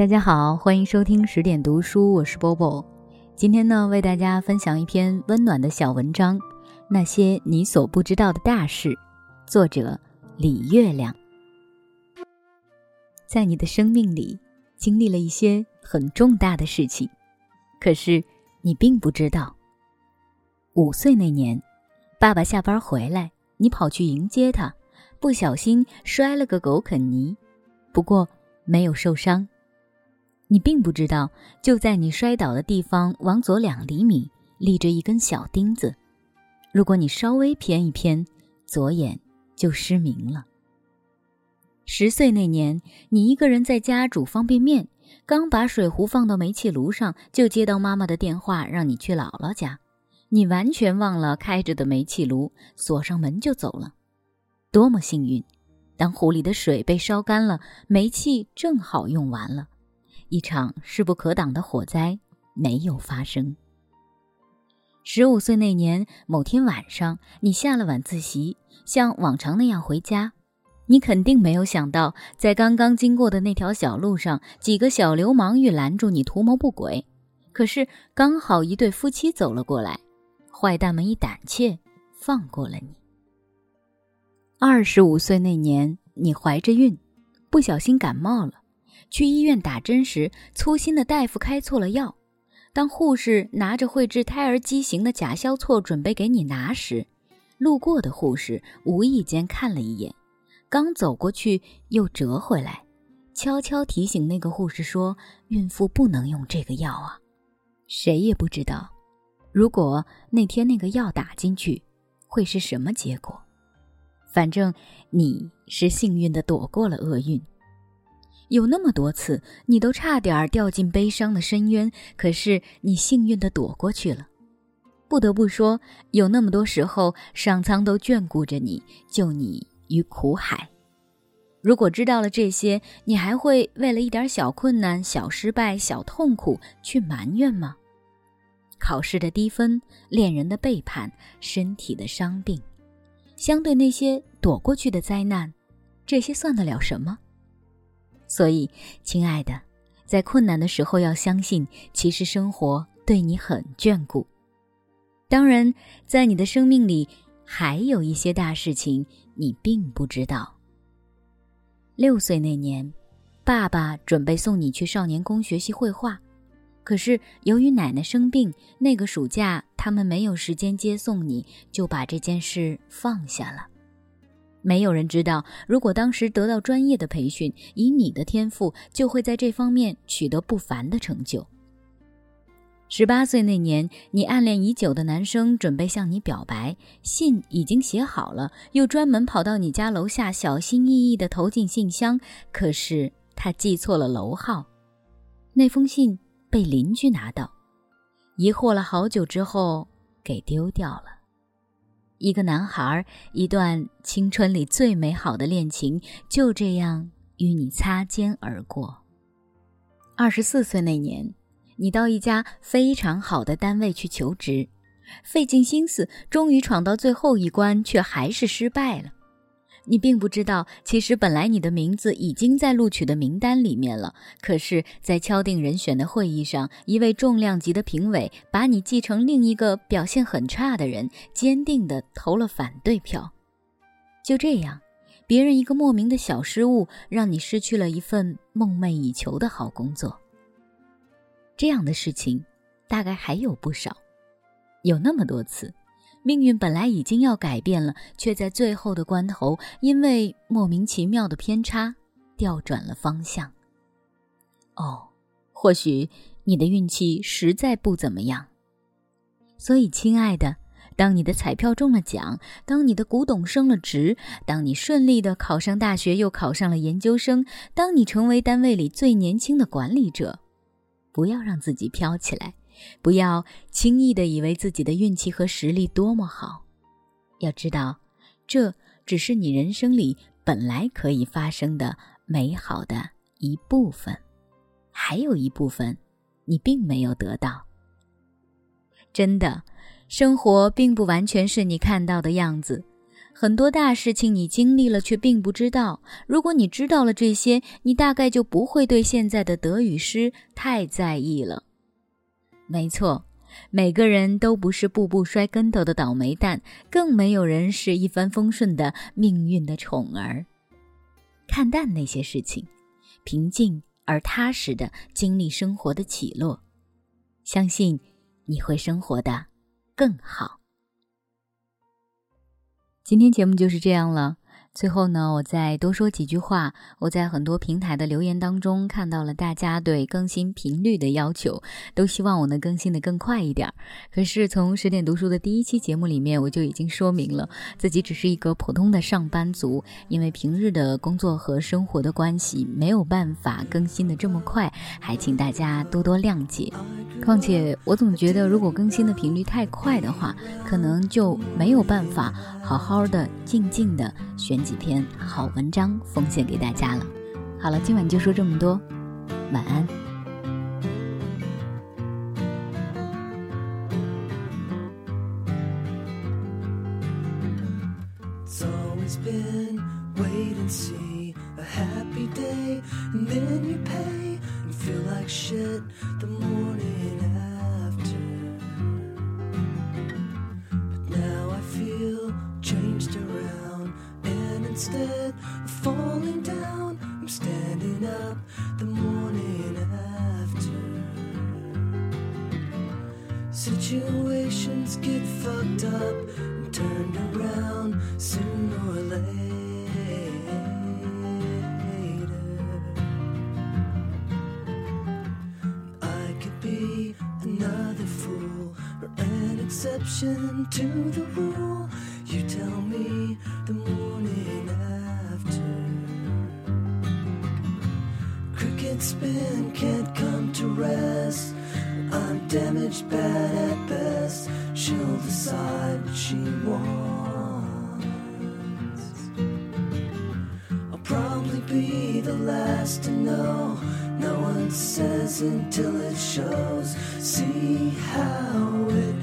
大家好，欢迎收听十点读书，我是波波。今天呢，为大家分享一篇温暖的小文章，《那些你所不知道的大事》，作者李月亮。在你的生命里，经历了一些很重大的事情，可是你并不知道。五岁那年，爸爸下班回来，你跑去迎接他，不小心摔了个狗啃泥，不过没有受伤。你并不知道，就在你摔倒的地方往左两厘米立着一根小钉子，如果你稍微偏一偏，左眼就失明了。十岁那年，你一个人在家煮方便面，刚把水壶放到煤气炉上，就接到妈妈的电话，让你去姥姥家。你完全忘了开着的煤气炉，锁上门就走了。多么幸运！当壶里的水被烧干了，煤气正好用完了。一场势不可挡的火灾没有发生。十五岁那年某天晚上，你下了晚自习，像往常那样回家。你肯定没有想到，在刚刚经过的那条小路上，几个小流氓欲拦住你，图谋不轨。可是刚好一对夫妻走了过来，坏蛋们一胆怯，放过了你。二十五岁那年，你怀着孕，不小心感冒了。去医院打针时，粗心的大夫开错了药。当护士拿着会治胎儿畸形的甲硝唑准备给你拿时，路过的护士无意间看了一眼，刚走过去又折回来，悄悄提醒那个护士说：“孕妇不能用这个药啊。”谁也不知道，如果那天那个药打进去，会是什么结果。反正你是幸运的躲过了厄运。有那么多次，你都差点掉进悲伤的深渊，可是你幸运地躲过去了。不得不说，有那么多时候，上苍都眷顾着你，救你于苦海。如果知道了这些，你还会为了一点小困难、小失败、小痛苦去埋怨吗？考试的低分、恋人的背叛、身体的伤病，相对那些躲过去的灾难，这些算得了什么？所以，亲爱的，在困难的时候要相信，其实生活对你很眷顾。当然，在你的生命里，还有一些大事情你并不知道。六岁那年，爸爸准备送你去少年宫学习绘画，可是由于奶奶生病，那个暑假他们没有时间接送你，就把这件事放下了。没有人知道，如果当时得到专业的培训，以你的天赋，就会在这方面取得不凡的成就。十八岁那年，你暗恋已久的男生准备向你表白，信已经写好了，又专门跑到你家楼下，小心翼翼地投进信箱。可是他记错了楼号，那封信被邻居拿到，疑惑了好久之后，给丢掉了。一个男孩，一段青春里最美好的恋情，就这样与你擦肩而过。二十四岁那年，你到一家非常好的单位去求职，费尽心思，终于闯到最后一关，却还是失败了。你并不知道，其实本来你的名字已经在录取的名单里面了。可是，在敲定人选的会议上，一位重量级的评委把你记成另一个表现很差的人，坚定地投了反对票。就这样，别人一个莫名的小失误，让你失去了一份梦寐以求的好工作。这样的事情，大概还有不少，有那么多次。命运本来已经要改变了，却在最后的关头，因为莫名其妙的偏差，调转了方向。哦，或许你的运气实在不怎么样。所以，亲爱的，当你的彩票中了奖，当你的古董升了值，当你顺利的考上大学，又考上了研究生，当你成为单位里最年轻的管理者，不要让自己飘起来。不要轻易的以为自己的运气和实力多么好，要知道，这只是你人生里本来可以发生的美好的一部分，还有一部分你并没有得到。真的，生活并不完全是你看到的样子，很多大事情你经历了却并不知道。如果你知道了这些，你大概就不会对现在的得与失太在意了。没错，每个人都不是步步摔跟头的倒霉蛋，更没有人是一帆风顺的命运的宠儿。看淡那些事情，平静而踏实的经历生活的起落，相信你会生活的更好。今天节目就是这样了。最后呢，我再多说几句话。我在很多平台的留言当中看到了大家对更新频率的要求，都希望我能更新的更快一点。可是从十点读书的第一期节目里面，我就已经说明了自己只是一个普通的上班族，因为平日的工作和生活的关系，没有办法更新的这么快，还请大家多多谅解。况且我总觉得，如果更新的频率太快的话，可能就没有办法好好的、静静的选。几篇好文章奉献给大家了。好了，今晚就说这么多，晚安。instead Situations get fucked up and turned around sooner or later. I could be another fool or an exception to the rule. You tell me the morning after. Cricket spin can't come to rest. Damaged bad at best. She'll decide what she wants. I'll probably be the last to know. No one says until it shows. See how it